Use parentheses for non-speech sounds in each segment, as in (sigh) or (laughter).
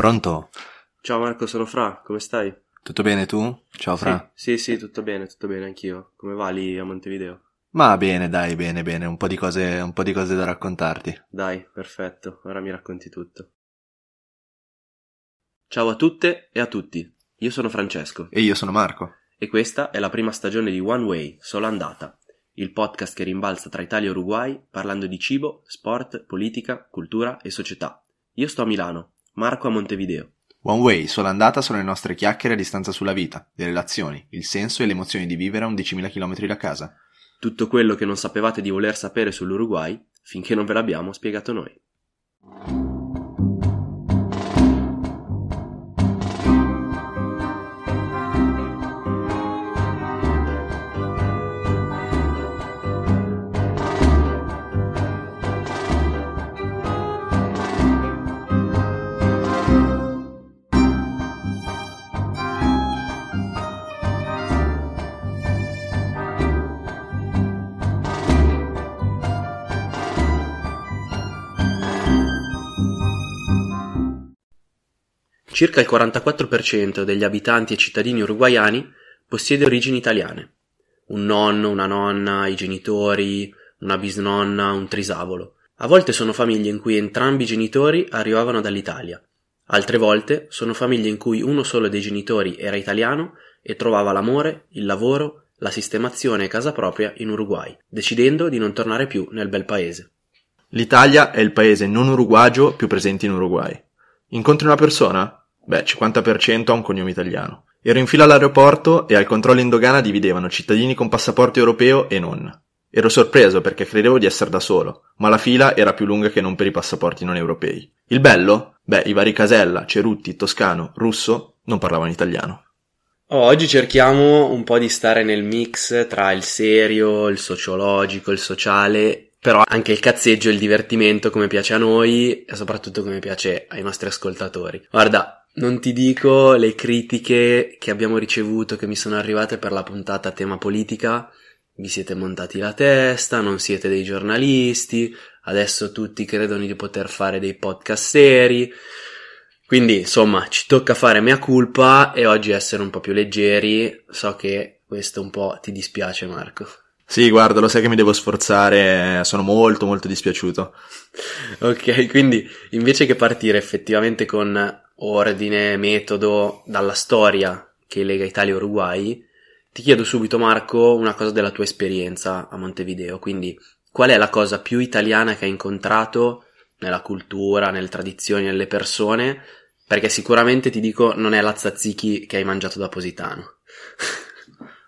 Pronto? Ciao Marco, sono Fra, come stai? Tutto bene tu? Ciao Fra. Sì, sì, sì, tutto bene, tutto bene anch'io. Come va lì a Montevideo? Ma bene, dai, bene, bene, un po' di cose, un po' di cose da raccontarti. Dai, perfetto, ora mi racconti tutto. Ciao a tutte e a tutti, io sono Francesco E io sono Marco. e questa è la prima stagione di One Way, Sola Andata, il podcast che rimbalza tra Italia e Uruguay parlando di cibo, sport, politica, cultura e società. Io sto a Milano, Marco a Montevideo. One Way, sola andata sono le nostre chiacchiere a distanza sulla vita, le relazioni, il senso e le emozioni di vivere a 11.000 km da casa. Tutto quello che non sapevate di voler sapere sull'Uruguay finché non ve l'abbiamo spiegato noi. Circa il 44% degli abitanti e cittadini uruguaiani possiede origini italiane. Un nonno, una nonna, i genitori, una bisnonna, un trisavolo. A volte sono famiglie in cui entrambi i genitori arrivavano dall'Italia. Altre volte sono famiglie in cui uno solo dei genitori era italiano e trovava l'amore, il lavoro, la sistemazione e casa propria in Uruguay, decidendo di non tornare più nel bel paese. L'Italia è il paese non uruguagio più presente in Uruguay. Incontri una persona? Beh, 50% ha un cognome italiano. Ero in fila all'aeroporto e al controllo in dogana dividevano cittadini con passaporto europeo e non. Ero sorpreso perché credevo di essere da solo, ma la fila era più lunga che non per i passaporti non europei. Il bello? Beh, i vari Casella, Cerutti, Toscano, Russo non parlavano italiano. Oh, oggi cerchiamo un po' di stare nel mix tra il serio, il sociologico, il sociale, però anche il cazzeggio e il divertimento come piace a noi e soprattutto come piace ai nostri ascoltatori. Guarda, non ti dico le critiche che abbiamo ricevuto, che mi sono arrivate per la puntata a tema politica. Vi siete montati la testa, non siete dei giornalisti, adesso tutti credono di poter fare dei podcast seri. Quindi, insomma, ci tocca fare mea culpa e oggi essere un po' più leggeri. So che questo un po' ti dispiace, Marco. Sì, guarda, lo sai che mi devo sforzare, sono molto molto dispiaciuto. Ok, quindi invece che partire effettivamente con ordine, metodo, dalla storia che lega Italia e Uruguay, ti chiedo subito, Marco, una cosa della tua esperienza a Montevideo. Quindi, qual è la cosa più italiana che hai incontrato nella cultura, nelle tradizioni, nelle persone? Perché sicuramente ti dico, non è la tzatziki che hai mangiato da Positano. (laughs)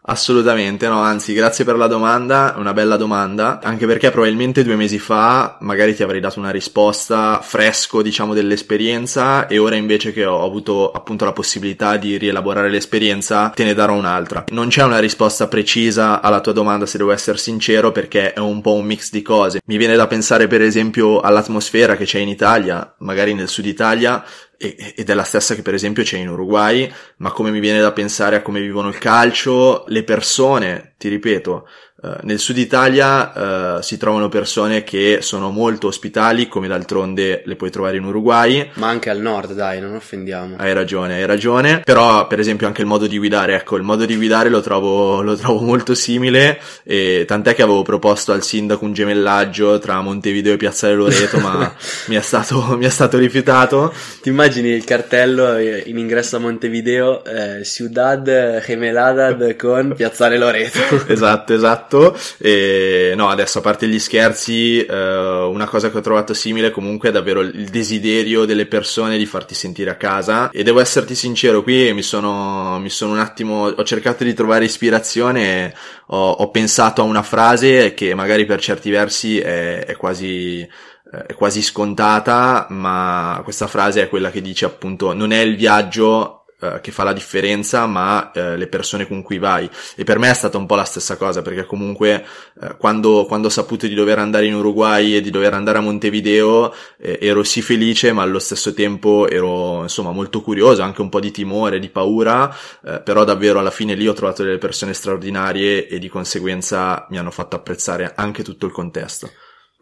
Assolutamente, no, anzi, grazie per la domanda, è una bella domanda, anche perché probabilmente due mesi fa magari ti avrei dato una risposta fresco, diciamo, dell'esperienza e ora invece che ho avuto appunto la possibilità di rielaborare l'esperienza, te ne darò un'altra. Non c'è una risposta precisa alla tua domanda, se devo essere sincero, perché è un po' un mix di cose. Mi viene da pensare per esempio all'atmosfera che c'è in Italia, magari nel sud Italia, ed è la stessa che per esempio c'è in Uruguay, ma come mi viene da pensare a come vivono il calcio, le persone, ti ripeto, Uh, nel sud Italia uh, si trovano persone che sono molto ospitali, come d'altronde le puoi trovare in Uruguay. Ma anche al nord, dai, non offendiamo. Hai ragione, hai ragione. Però, per esempio, anche il modo di guidare, ecco, il modo di guidare lo trovo, lo trovo molto simile. E tant'è che avevo proposto al sindaco un gemellaggio tra Montevideo e Piazzale Loreto, ma (laughs) mi, è stato, mi è stato rifiutato. Ti immagini il cartello in ingresso a Montevideo, eh, Ciudad Gemeladad con Piazzale Loreto. (laughs) esatto, esatto. E no, adesso a parte gli scherzi, eh, una cosa che ho trovato simile comunque è davvero il desiderio delle persone di farti sentire a casa. E devo esserti sincero, qui mi sono, mi sono un attimo, ho cercato di trovare ispirazione ho, ho pensato a una frase che magari per certi versi è, è quasi è quasi scontata, ma questa frase è quella che dice appunto non è il viaggio eh, che fa la differenza, ma eh, le persone con cui vai. E per me è stata un po' la stessa cosa, perché comunque eh, quando, quando ho saputo di dover andare in Uruguay e di dover andare a Montevideo, eh, ero sì felice, ma allo stesso tempo ero insomma molto curioso, anche un po' di timore, di paura, eh, però davvero alla fine lì ho trovato delle persone straordinarie e di conseguenza mi hanno fatto apprezzare anche tutto il contesto.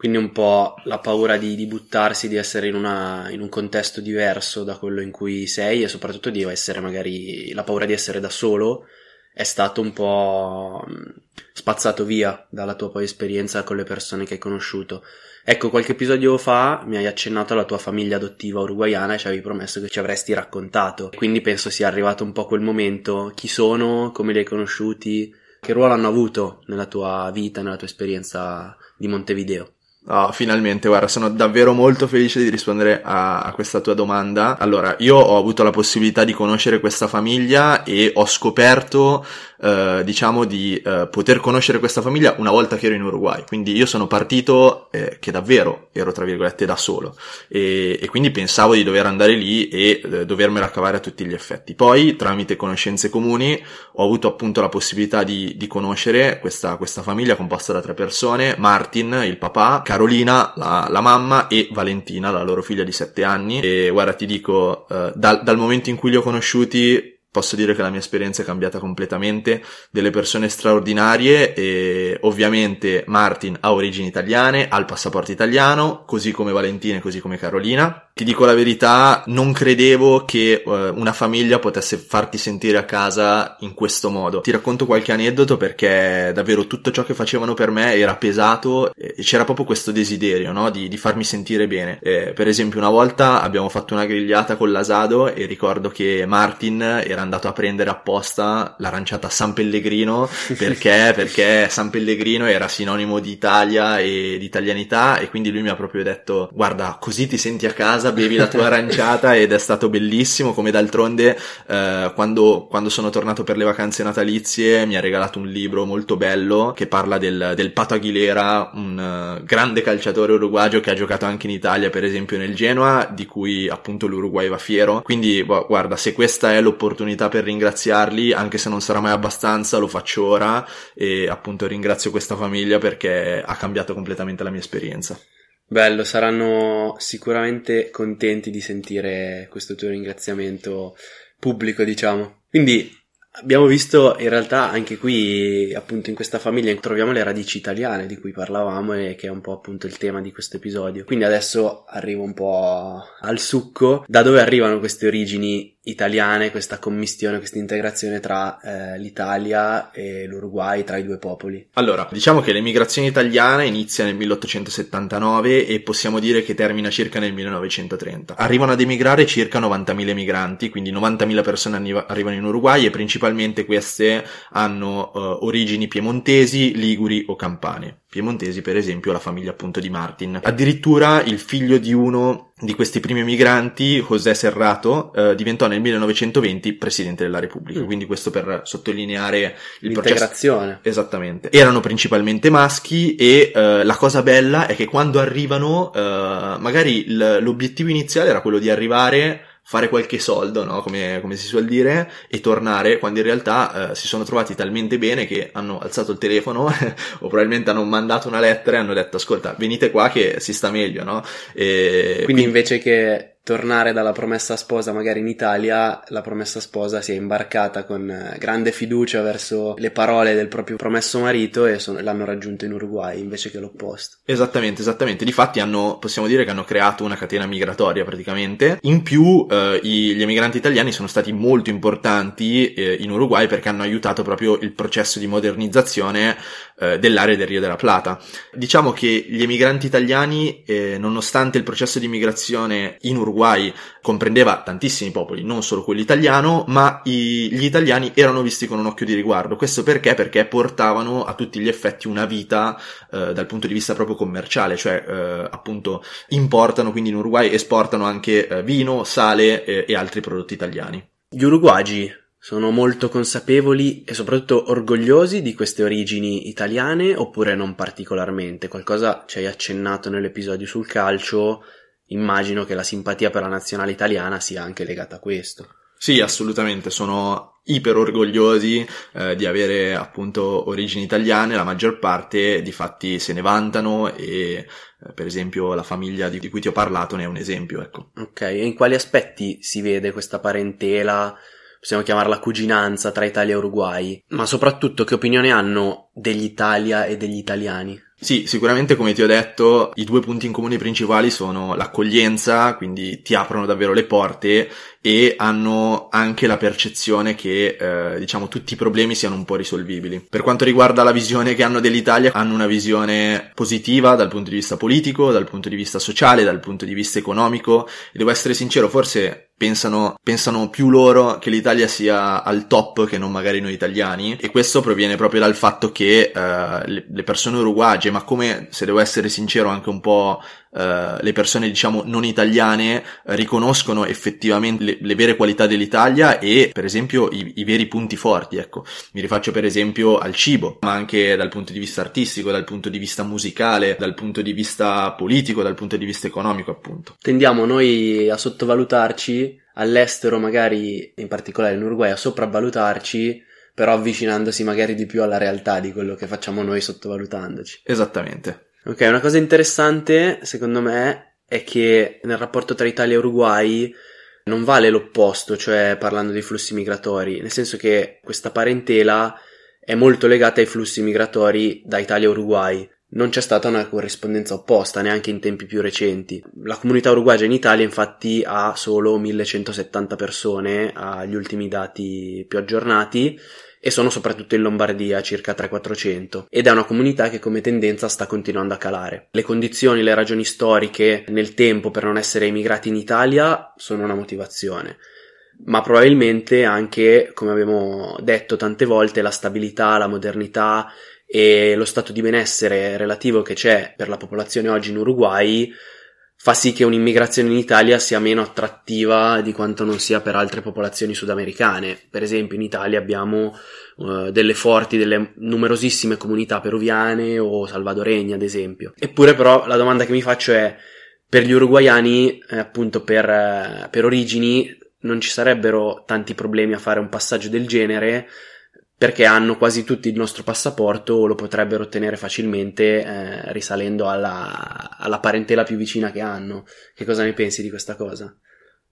Quindi un po' la paura di, di buttarsi, di essere in, una, in, un contesto diverso da quello in cui sei e soprattutto di essere magari la paura di essere da solo è stato un po' spazzato via dalla tua poi esperienza con le persone che hai conosciuto. Ecco, qualche episodio fa mi hai accennato alla tua famiglia adottiva uruguayana e ci avevi promesso che ci avresti raccontato. Quindi penso sia arrivato un po' quel momento. Chi sono? Come li hai conosciuti? Che ruolo hanno avuto nella tua vita, nella tua esperienza di Montevideo? Oh, finalmente, guarda, sono davvero molto felice di rispondere a, a, questa tua domanda. Allora, io ho avuto la possibilità di conoscere questa famiglia e ho scoperto, eh, diciamo, di eh, poter conoscere questa famiglia una volta che ero in Uruguay. Quindi io sono partito eh, che davvero ero, tra virgolette, da solo e, e quindi pensavo di dover andare lì e eh, dovermela cavare a tutti gli effetti. Poi, tramite conoscenze comuni, ho avuto appunto la possibilità di, di conoscere questa, questa famiglia composta da tre persone, Martin, il papà, Carolina, la, la, mamma, e Valentina, la loro figlia di 7 anni. E guarda, ti dico, eh, dal, dal momento in cui li ho conosciuti, posso dire che la mia esperienza è cambiata completamente, delle persone straordinarie e ovviamente Martin ha origini italiane, ha il passaporto italiano, così come Valentina e così come Carolina. Ti dico la verità, non credevo che uh, una famiglia potesse farti sentire a casa in questo modo. Ti racconto qualche aneddoto perché davvero tutto ciò che facevano per me era pesato e c'era proprio questo desiderio, no? Di, di farmi sentire bene. Eh, per esempio una volta abbiamo fatto una grigliata con l'asado e ricordo che Martin era andato a prendere apposta l'aranciata San Pellegrino (laughs) perché, perché San Pellegrino era sinonimo di Italia e di italianità e quindi lui mi ha proprio detto guarda così ti senti a casa bevi la tua aranciata ed è stato bellissimo, come d'altronde eh, quando, quando, sono tornato per le vacanze natalizie mi ha regalato un libro molto bello che parla del, del Pato Aguilera, un uh, grande calciatore uruguagio che ha giocato anche in Italia, per esempio nel Genoa, di cui appunto l'Uruguay va fiero. Quindi guarda, se questa è l'opportunità per ringraziarli, anche se non sarà mai abbastanza, lo faccio ora e appunto ringrazio questa famiglia perché ha cambiato completamente la mia esperienza. Bello, saranno sicuramente contenti di sentire questo tuo ringraziamento pubblico, diciamo. Quindi abbiamo visto in realtà anche qui, appunto in questa famiglia, troviamo le radici italiane di cui parlavamo e che è un po' appunto il tema di questo episodio. Quindi adesso arrivo un po' al succo. Da dove arrivano queste origini italiane, questa commistione, questa integrazione tra eh, l'Italia e l'Uruguay, tra i due popoli? Allora, diciamo che l'emigrazione italiana inizia nel 1879 e possiamo dire che termina circa nel 1930. Arrivano ad emigrare circa 90.000 emigranti, quindi 90.000 persone arrivano in Uruguay e principalmente queste hanno uh, origini piemontesi, liguri o campane. Piemontesi, per esempio, la famiglia appunto di Martin. Addirittura il figlio di uno di questi primi migranti, José Serrato, eh, diventò nel 1920 presidente della Repubblica. Mm. Quindi questo per sottolineare il L'integrazione. processo. Esattamente. Erano principalmente maschi e eh, la cosa bella è che quando arrivano, eh, magari l- l'obiettivo iniziale era quello di arrivare fare qualche soldo, no? come, come, si suol dire, e tornare quando in realtà eh, si sono trovati talmente bene che hanno alzato il telefono (laughs) o probabilmente hanno mandato una lettera e hanno detto ascolta venite qua che si sta meglio, no? E quindi, quindi invece che tornare dalla promessa sposa magari in Italia, la promessa sposa si è imbarcata con eh, grande fiducia verso le parole del proprio promesso marito e sono, l'hanno raggiunto in Uruguay invece che l'opposto. Esattamente, esattamente. Difatti hanno, possiamo dire che hanno creato una catena migratoria praticamente. In più eh, i, gli emigranti italiani sono stati molto importanti eh, in Uruguay perché hanno aiutato proprio il processo di modernizzazione eh, dell'area del Rio della Plata. Diciamo che gli emigranti italiani, eh, nonostante il processo di migrazione in Uruguay comprendeva tantissimi popoli, non solo quello italiano, ma i, gli italiani erano visti con un occhio di riguardo. Questo perché? Perché portavano a tutti gli effetti una vita eh, dal punto di vista proprio commerciale, cioè eh, appunto importano quindi in Uruguay, esportano anche eh, vino, sale e altri prodotti italiani. Gli uruguagi sono molto consapevoli e soprattutto orgogliosi di queste origini italiane oppure non particolarmente? Qualcosa ci hai accennato nell'episodio sul calcio, immagino che la simpatia per la nazionale italiana sia anche legata a questo. Sì, assolutamente, sono iper orgogliosi eh, di avere appunto origini italiane, la maggior parte di fatti se ne vantano e eh, per esempio la famiglia di, cui ti ho parlato ne è un esempio, ecco. Ok, e in quali aspetti si vede questa parentela possiamo chiamarla cuginanza tra Italia e Uruguay, ma soprattutto che opinione hanno dell'Italia e degli italiani? Sì, sicuramente come ti ho detto, i due punti in comune principali sono l'accoglienza, quindi ti aprono davvero le porte e hanno anche la percezione che, eh, diciamo, tutti i problemi siano un po' risolvibili. Per quanto riguarda la visione che hanno dell'Italia, hanno una visione positiva dal punto di vista politico, dal punto di vista sociale, dal punto di vista economico e devo essere sincero, forse Pensano, pensano, più loro che l'Italia sia al top che non magari noi italiani. E questo proviene proprio dal fatto che uh, le, persone uruguagie, ma come se devo essere sincero anche un po' uh, le persone diciamo non italiane uh, riconoscono effettivamente le, le, vere qualità dell'Italia e per esempio i, i, veri punti forti, ecco. Mi rifaccio per esempio al cibo, ma anche dal punto di vista artistico, dal punto di vista musicale, dal punto di vista politico, dal punto di vista economico appunto. Tendiamo noi a sottovalutarci all'estero, magari in particolare in Uruguay, a sopravvalutarci, però avvicinandosi magari di più alla realtà di quello che facciamo noi sottovalutandoci. Esattamente. Ok, una cosa interessante, secondo me, è che nel rapporto tra Italia e Uruguay non vale l'opposto, cioè parlando dei flussi migratori, nel senso che questa parentela è molto legata ai flussi migratori da Italia a Uruguay non c'è stata una corrispondenza opposta neanche in tempi più recenti. La comunità uruguagia in Italia infatti ha solo 1170 persone agli ultimi dati più aggiornati e sono soprattutto in Lombardia circa 300-400 ed è una comunità che come tendenza sta continuando a calare. Le condizioni, le ragioni storiche nel tempo per non essere emigrati in Italia sono una motivazione ma probabilmente anche, come abbiamo detto tante volte, la stabilità, la modernità e lo stato di benessere relativo che c'è per la popolazione oggi in Uruguay fa sì che un'immigrazione in Italia sia meno attrattiva di quanto non sia per altre popolazioni sudamericane. Per esempio in Italia abbiamo uh, delle forti, delle numerosissime comunità peruviane o salvadoregne ad esempio. Eppure però la domanda che mi faccio è per gli uruguayani, eh, appunto per, eh, per origini, non ci sarebbero tanti problemi a fare un passaggio del genere perché hanno quasi tutti il nostro passaporto o lo potrebbero ottenere facilmente eh, risalendo alla, alla parentela più vicina che hanno. Che cosa ne pensi di questa cosa?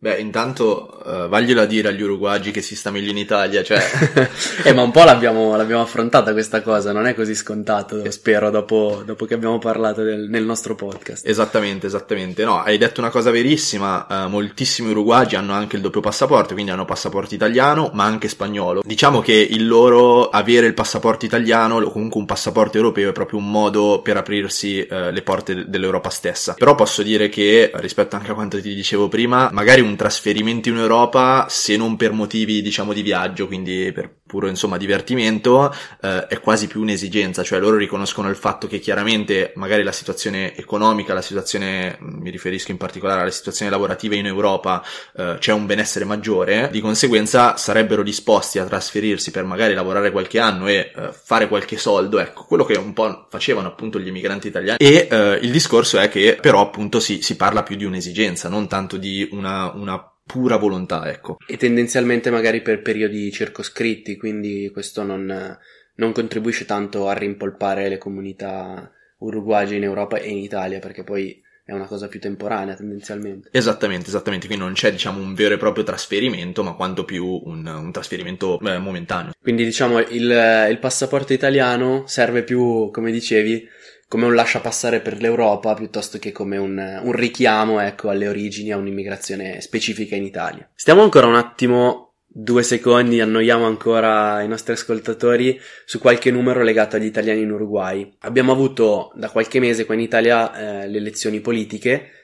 Beh, intanto uh, vaglielo a dire agli uruguagi che si sta meglio in Italia, cioè... (laughs) eh, ma un po' l'abbiamo, l'abbiamo, affrontata questa cosa, non è così scontato, spero, dopo, dopo che abbiamo parlato del, nel nostro podcast. Esattamente, esattamente. No, hai detto una cosa verissima, uh, moltissimi uruguagi hanno anche il doppio passaporto, quindi hanno passaporto italiano, ma anche spagnolo. Diciamo che il loro avere il passaporto italiano, o comunque un passaporto europeo, è proprio un modo per aprirsi uh, le porte dell'Europa stessa. Però posso dire che, rispetto anche a quanto ti dicevo prima, magari un un trasferimento in Europa se non per motivi diciamo di viaggio, quindi per puro insomma divertimento, eh, è quasi più un'esigenza, cioè loro riconoscono il fatto che chiaramente magari la situazione economica, la situazione, mm, mi riferisco in particolare alla situazione lavorativa in Europa, eh, c'è un benessere maggiore, di conseguenza sarebbero disposti a trasferirsi per magari lavorare qualche anno e eh, fare qualche soldo, ecco, quello che un po' facevano appunto gli immigranti italiani. E eh, il discorso è che però appunto si, si parla più di un'esigenza, non tanto di una, una pura volontà, ecco. E tendenzialmente magari per periodi circoscritti, quindi questo non, non contribuisce tanto a rimpolpare le comunità uruguagie in Europa e in Italia, perché poi è una cosa più temporanea tendenzialmente. Esattamente, esattamente, quindi non c'è diciamo un vero e proprio trasferimento, ma quanto più un, un trasferimento eh, momentaneo. Quindi diciamo il, il passaporto italiano serve più, come dicevi, come un lascia passare per l'Europa piuttosto che come un, un richiamo ecco, alle origini a un'immigrazione specifica in Italia. Stiamo ancora un attimo due secondi, annoiamo ancora i nostri ascoltatori su qualche numero legato agli italiani in Uruguay. Abbiamo avuto da qualche mese qua in Italia eh, le elezioni politiche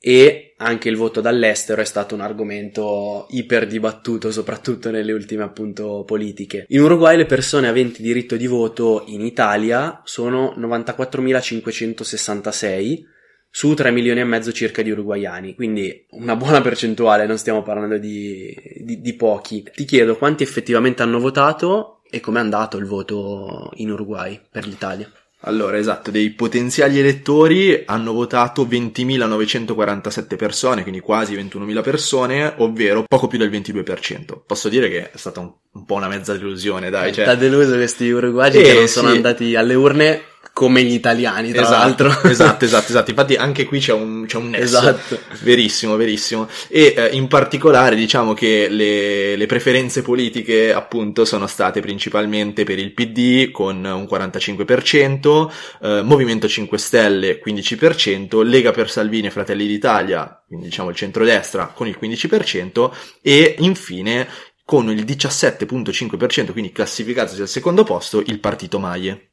e anche il voto dall'estero è stato un argomento iper dibattuto, soprattutto nelle ultime appunto politiche. In Uruguay le persone aventi diritto di voto in Italia sono 94.566 su 3 milioni e mezzo circa di uruguayani, quindi una buona percentuale, non stiamo parlando di, di, di pochi. Ti chiedo quanti effettivamente hanno votato e com'è andato il voto in Uruguay per l'Italia. Allora, esatto, dei potenziali elettori hanno votato 20.947 persone, quindi quasi 21.000 persone, ovvero poco più del 22%. Posso dire che è stata un, un po' una mezza delusione, dai. Cioè... Da deluso questi uruguagi eh, che non sono andati alle urne come gli italiani, tra esatto, l'altro. (laughs) esatto, esatto, esatto. Infatti anche qui c'è un, c'è un nesso. Esatto. Verissimo, verissimo. E eh, in particolare diciamo che le, le, preferenze politiche appunto sono state principalmente per il PD con un 45%, eh, Movimento 5 Stelle 15%, Lega per Salvini e Fratelli d'Italia, quindi diciamo il centrodestra con il 15% e infine con il 17.5%, quindi classificatosi al secondo posto, il partito Maie.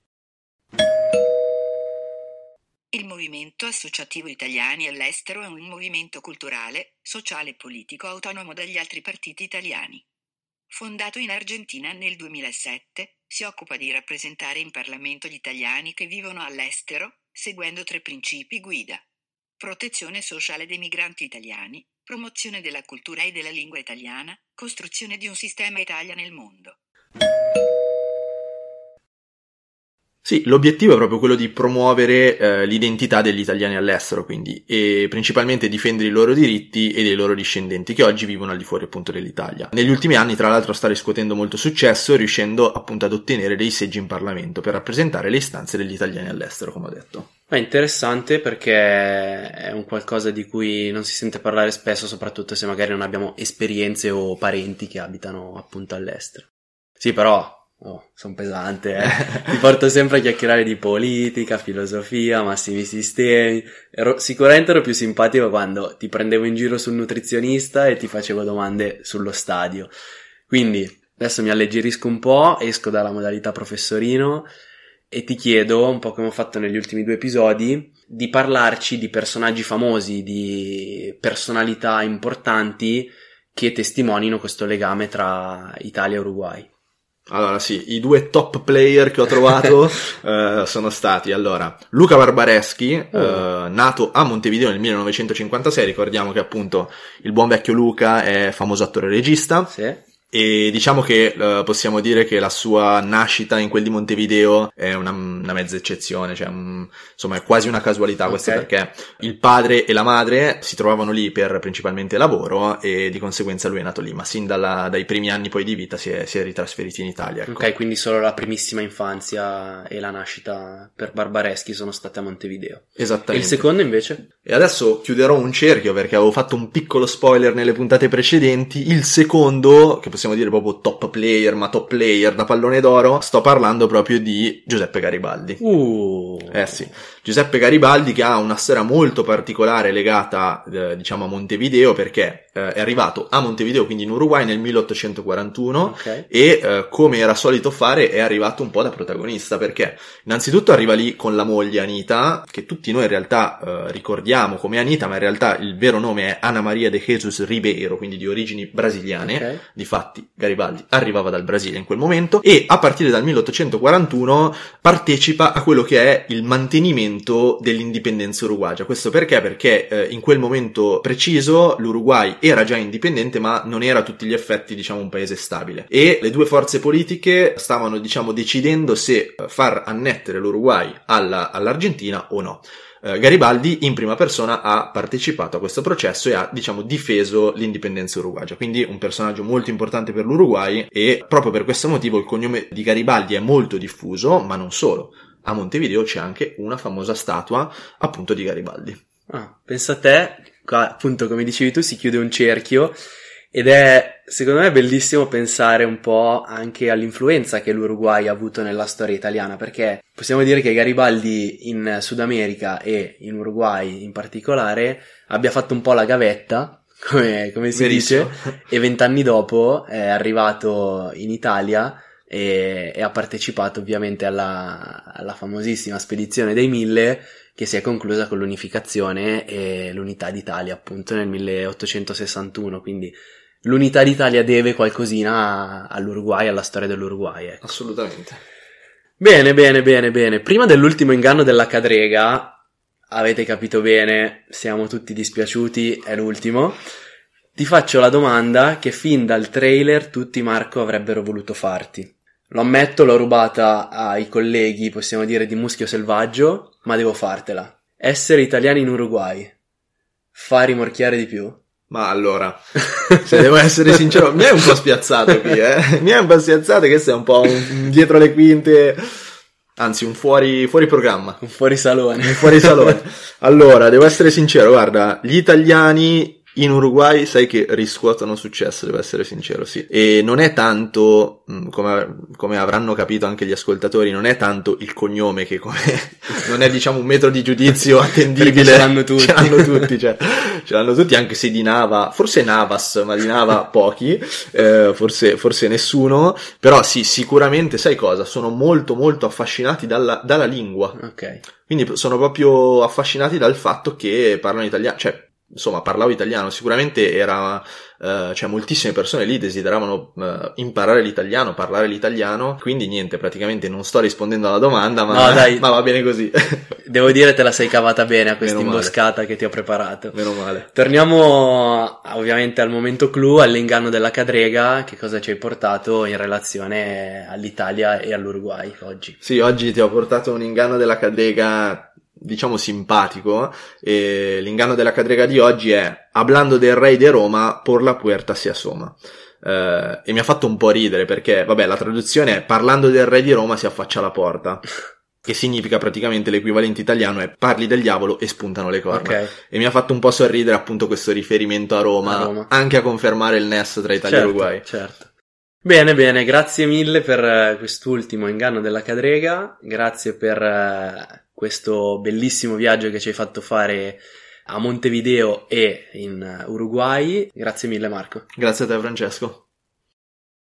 Il Movimento Associativo Italiani all'Estero è un movimento culturale, sociale e politico autonomo dagli altri partiti italiani. Fondato in Argentina nel 2007, si occupa di rappresentare in Parlamento gli italiani che vivono all'estero, seguendo tre principi guida. Protezione sociale dei migranti italiani, promozione della cultura e della lingua italiana, costruzione di un sistema Italia nel mondo. Sì, l'obiettivo è proprio quello di promuovere eh, l'identità degli italiani all'estero, quindi, e principalmente difendere i loro diritti e dei loro discendenti che oggi vivono al di fuori appunto dell'Italia. Negli ultimi anni, tra l'altro, sta riscuotendo molto successo, riuscendo appunto ad ottenere dei seggi in Parlamento per rappresentare le istanze degli italiani all'estero, come ho detto. È interessante perché è un qualcosa di cui non si sente parlare spesso, soprattutto se magari non abbiamo esperienze o parenti che abitano appunto all'estero. Sì, però Oh, sono pesante, eh. (laughs) Ti porto sempre a chiacchierare di politica, filosofia, massimi sistemi. Ero, sicuramente ero più simpatico quando ti prendevo in giro sul nutrizionista e ti facevo domande sullo stadio. Quindi adesso mi alleggerisco un po', esco dalla modalità professorino e ti chiedo, un po' come ho fatto negli ultimi due episodi, di parlarci di personaggi famosi, di personalità importanti che testimonino questo legame tra Italia e Uruguay. Allora sì, i due top player che ho trovato uh, (laughs) sono stati allora Luca Barbareschi, oh. uh, nato a Montevideo nel 1956, ricordiamo che appunto il buon vecchio Luca è famoso attore regista. Sì e diciamo che uh, possiamo dire che la sua nascita in quel di Montevideo è una, una mezza eccezione, cioè um, insomma è quasi una casualità okay. questo perché il padre e la madre si trovavano lì per principalmente lavoro e di conseguenza lui è nato lì, ma sin dalla, dai primi anni poi di vita si è, si è ritrasferito in Italia. Ecco. Ok, quindi solo la primissima infanzia e la nascita per Barbareschi sono state a Montevideo. Esattamente. E il secondo invece? E adesso chiuderò un cerchio perché avevo fatto un piccolo spoiler nelle puntate precedenti, il secondo, che possiamo possiamo dire proprio top player, ma top player da pallone d'oro, sto parlando proprio di Giuseppe Garibaldi. Uh. Eh sì, Giuseppe Garibaldi che ha una storia molto particolare legata, eh, diciamo, a Montevideo perché eh, è arrivato a Montevideo, quindi in Uruguay nel 1841 okay. e eh, come era solito fare è arrivato un po' da protagonista perché innanzitutto arriva lì con la moglie Anita, che tutti noi in realtà eh, ricordiamo come Anita, ma in realtà il vero nome è Ana Maria de Jesus Ribeiro, quindi di origini brasiliane, okay. difatti Garibaldi arrivava dal Brasile in quel momento e a partire dal 1841 partecipa a quello che è il mantenimento dell'indipendenza uruguagia. Questo perché? Perché eh, in quel momento preciso l'Uruguay era già indipendente ma non era a tutti gli effetti diciamo un paese stabile e le due forze politiche stavano diciamo decidendo se far annettere l'Uruguay alla, all'Argentina o no eh, Garibaldi in prima persona ha partecipato a questo processo e ha, diciamo, difeso l'indipendenza uruguagia. Quindi un personaggio molto importante per l'Uruguay e proprio per questo motivo il cognome di Garibaldi è molto diffuso, ma non solo. A Montevideo c'è anche una famosa statua appunto di Garibaldi. Ah, pensa a te, qua appunto come dicevi tu si chiude un cerchio ed è, secondo me, bellissimo pensare un po' anche all'influenza che l'Uruguay ha avuto nella storia italiana, perché possiamo dire che Garibaldi in Sud America e in Uruguay in particolare abbia fatto un po' la gavetta, come, come si Verissimo. dice, (laughs) e vent'anni dopo è arrivato in Italia e, e ha partecipato ovviamente alla, alla famosissima spedizione dei Mille che si è conclusa con l'unificazione e l'unità d'Italia appunto nel 1861, quindi l'unità d'Italia deve qualcosina all'Uruguay, alla storia dell'Uruguay. Ecco. Assolutamente. Bene, bene, bene, bene. Prima dell'ultimo inganno della cadrega, avete capito bene, siamo tutti dispiaciuti, è l'ultimo. Ti faccio la domanda che fin dal trailer tutti Marco avrebbero voluto farti. Lo ammetto, l'ho rubata ai colleghi, possiamo dire, di Muschio Selvaggio, ma devo fartela. Essere italiani in Uruguay fa rimorchiare di più? Ma allora, (laughs) se devo essere sincero, mi è un po' spiazzato qui, eh? Mi è un po' spiazzato che sei un po' un, dietro le quinte. Anzi, un fuori, fuori programma. Un fuori salone. Un fuori salone. (laughs) allora, devo essere sincero, guarda, gli italiani in Uruguay sai che riscuotono successo, devo essere sincero, sì. E non è tanto, mm, come, come, avranno capito anche gli ascoltatori, non è tanto il cognome che come, (laughs) non è diciamo un metro di giudizio attendibile. ce l'hanno tutti. (laughs) Ce l'hanno tutti, cioè, ce l'hanno tutti anche se di Nava, forse Navas, ma di Nava pochi, eh, forse, forse nessuno, però sì, sicuramente sai cosa? Sono molto molto affascinati dalla, dalla lingua. Ok. Quindi sono proprio affascinati dal fatto che parlano italiano, cioè insomma parlavo italiano, sicuramente era, uh, cioè moltissime persone lì desideravano uh, imparare l'italiano, parlare l'italiano, quindi niente, praticamente non sto rispondendo alla domanda, ma, no, (laughs) ma va bene così. (laughs) Devo dire te la sei cavata bene a questa imboscata che ti ho preparato. Meno male. Torniamo ovviamente al momento clou, all'inganno della cadrega, che cosa ci hai portato in relazione all'Italia e all'Uruguay oggi? Sì, oggi ti ho portato un inganno della cadrega diciamo simpatico e l'inganno della cadrega di oggi è hablando del re di Roma por la puerta si assoma uh, e mi ha fatto un po' ridere perché vabbè la traduzione è parlando del re di Roma si affaccia alla porta che significa praticamente l'equivalente italiano è parli del diavolo e spuntano le corna okay. e mi ha fatto un po' sorridere appunto questo riferimento a Roma, a Roma. anche a confermare il nesso tra Italia certo, e Uruguay certo Bene, bene, grazie mille per eh, quest'ultimo inganno della cadrega, grazie per eh, questo bellissimo viaggio che ci hai fatto fare a Montevideo e in Uruguay. Grazie mille Marco. Grazie a te Francesco.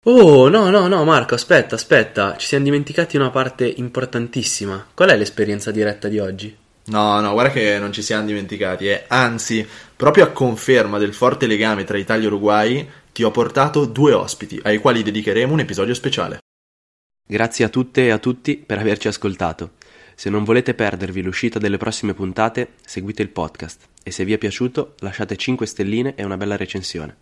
Oh, no, no, no, Marco, aspetta, aspetta, ci siamo dimenticati una parte importantissima. Qual è l'esperienza diretta di oggi? No, no, guarda che non ci siamo dimenticati, eh. anzi, proprio a conferma del forte legame tra Italia e Uruguay, ti ho portato due ospiti ai quali dedicheremo un episodio speciale. Grazie a tutte e a tutti per averci ascoltato. Se non volete perdervi l'uscita delle prossime puntate, seguite il podcast e se vi è piaciuto lasciate 5 stelline e una bella recensione.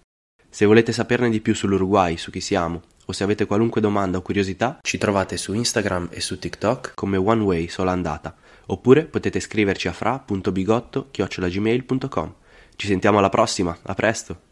Se volete saperne di più sull'Uruguay, su chi siamo, o se avete qualunque domanda o curiosità, ci trovate su Instagram e su TikTok come OneWay sola andata, oppure potete scriverci a fra.bigotto.gmail.com. Ci sentiamo alla prossima, a presto!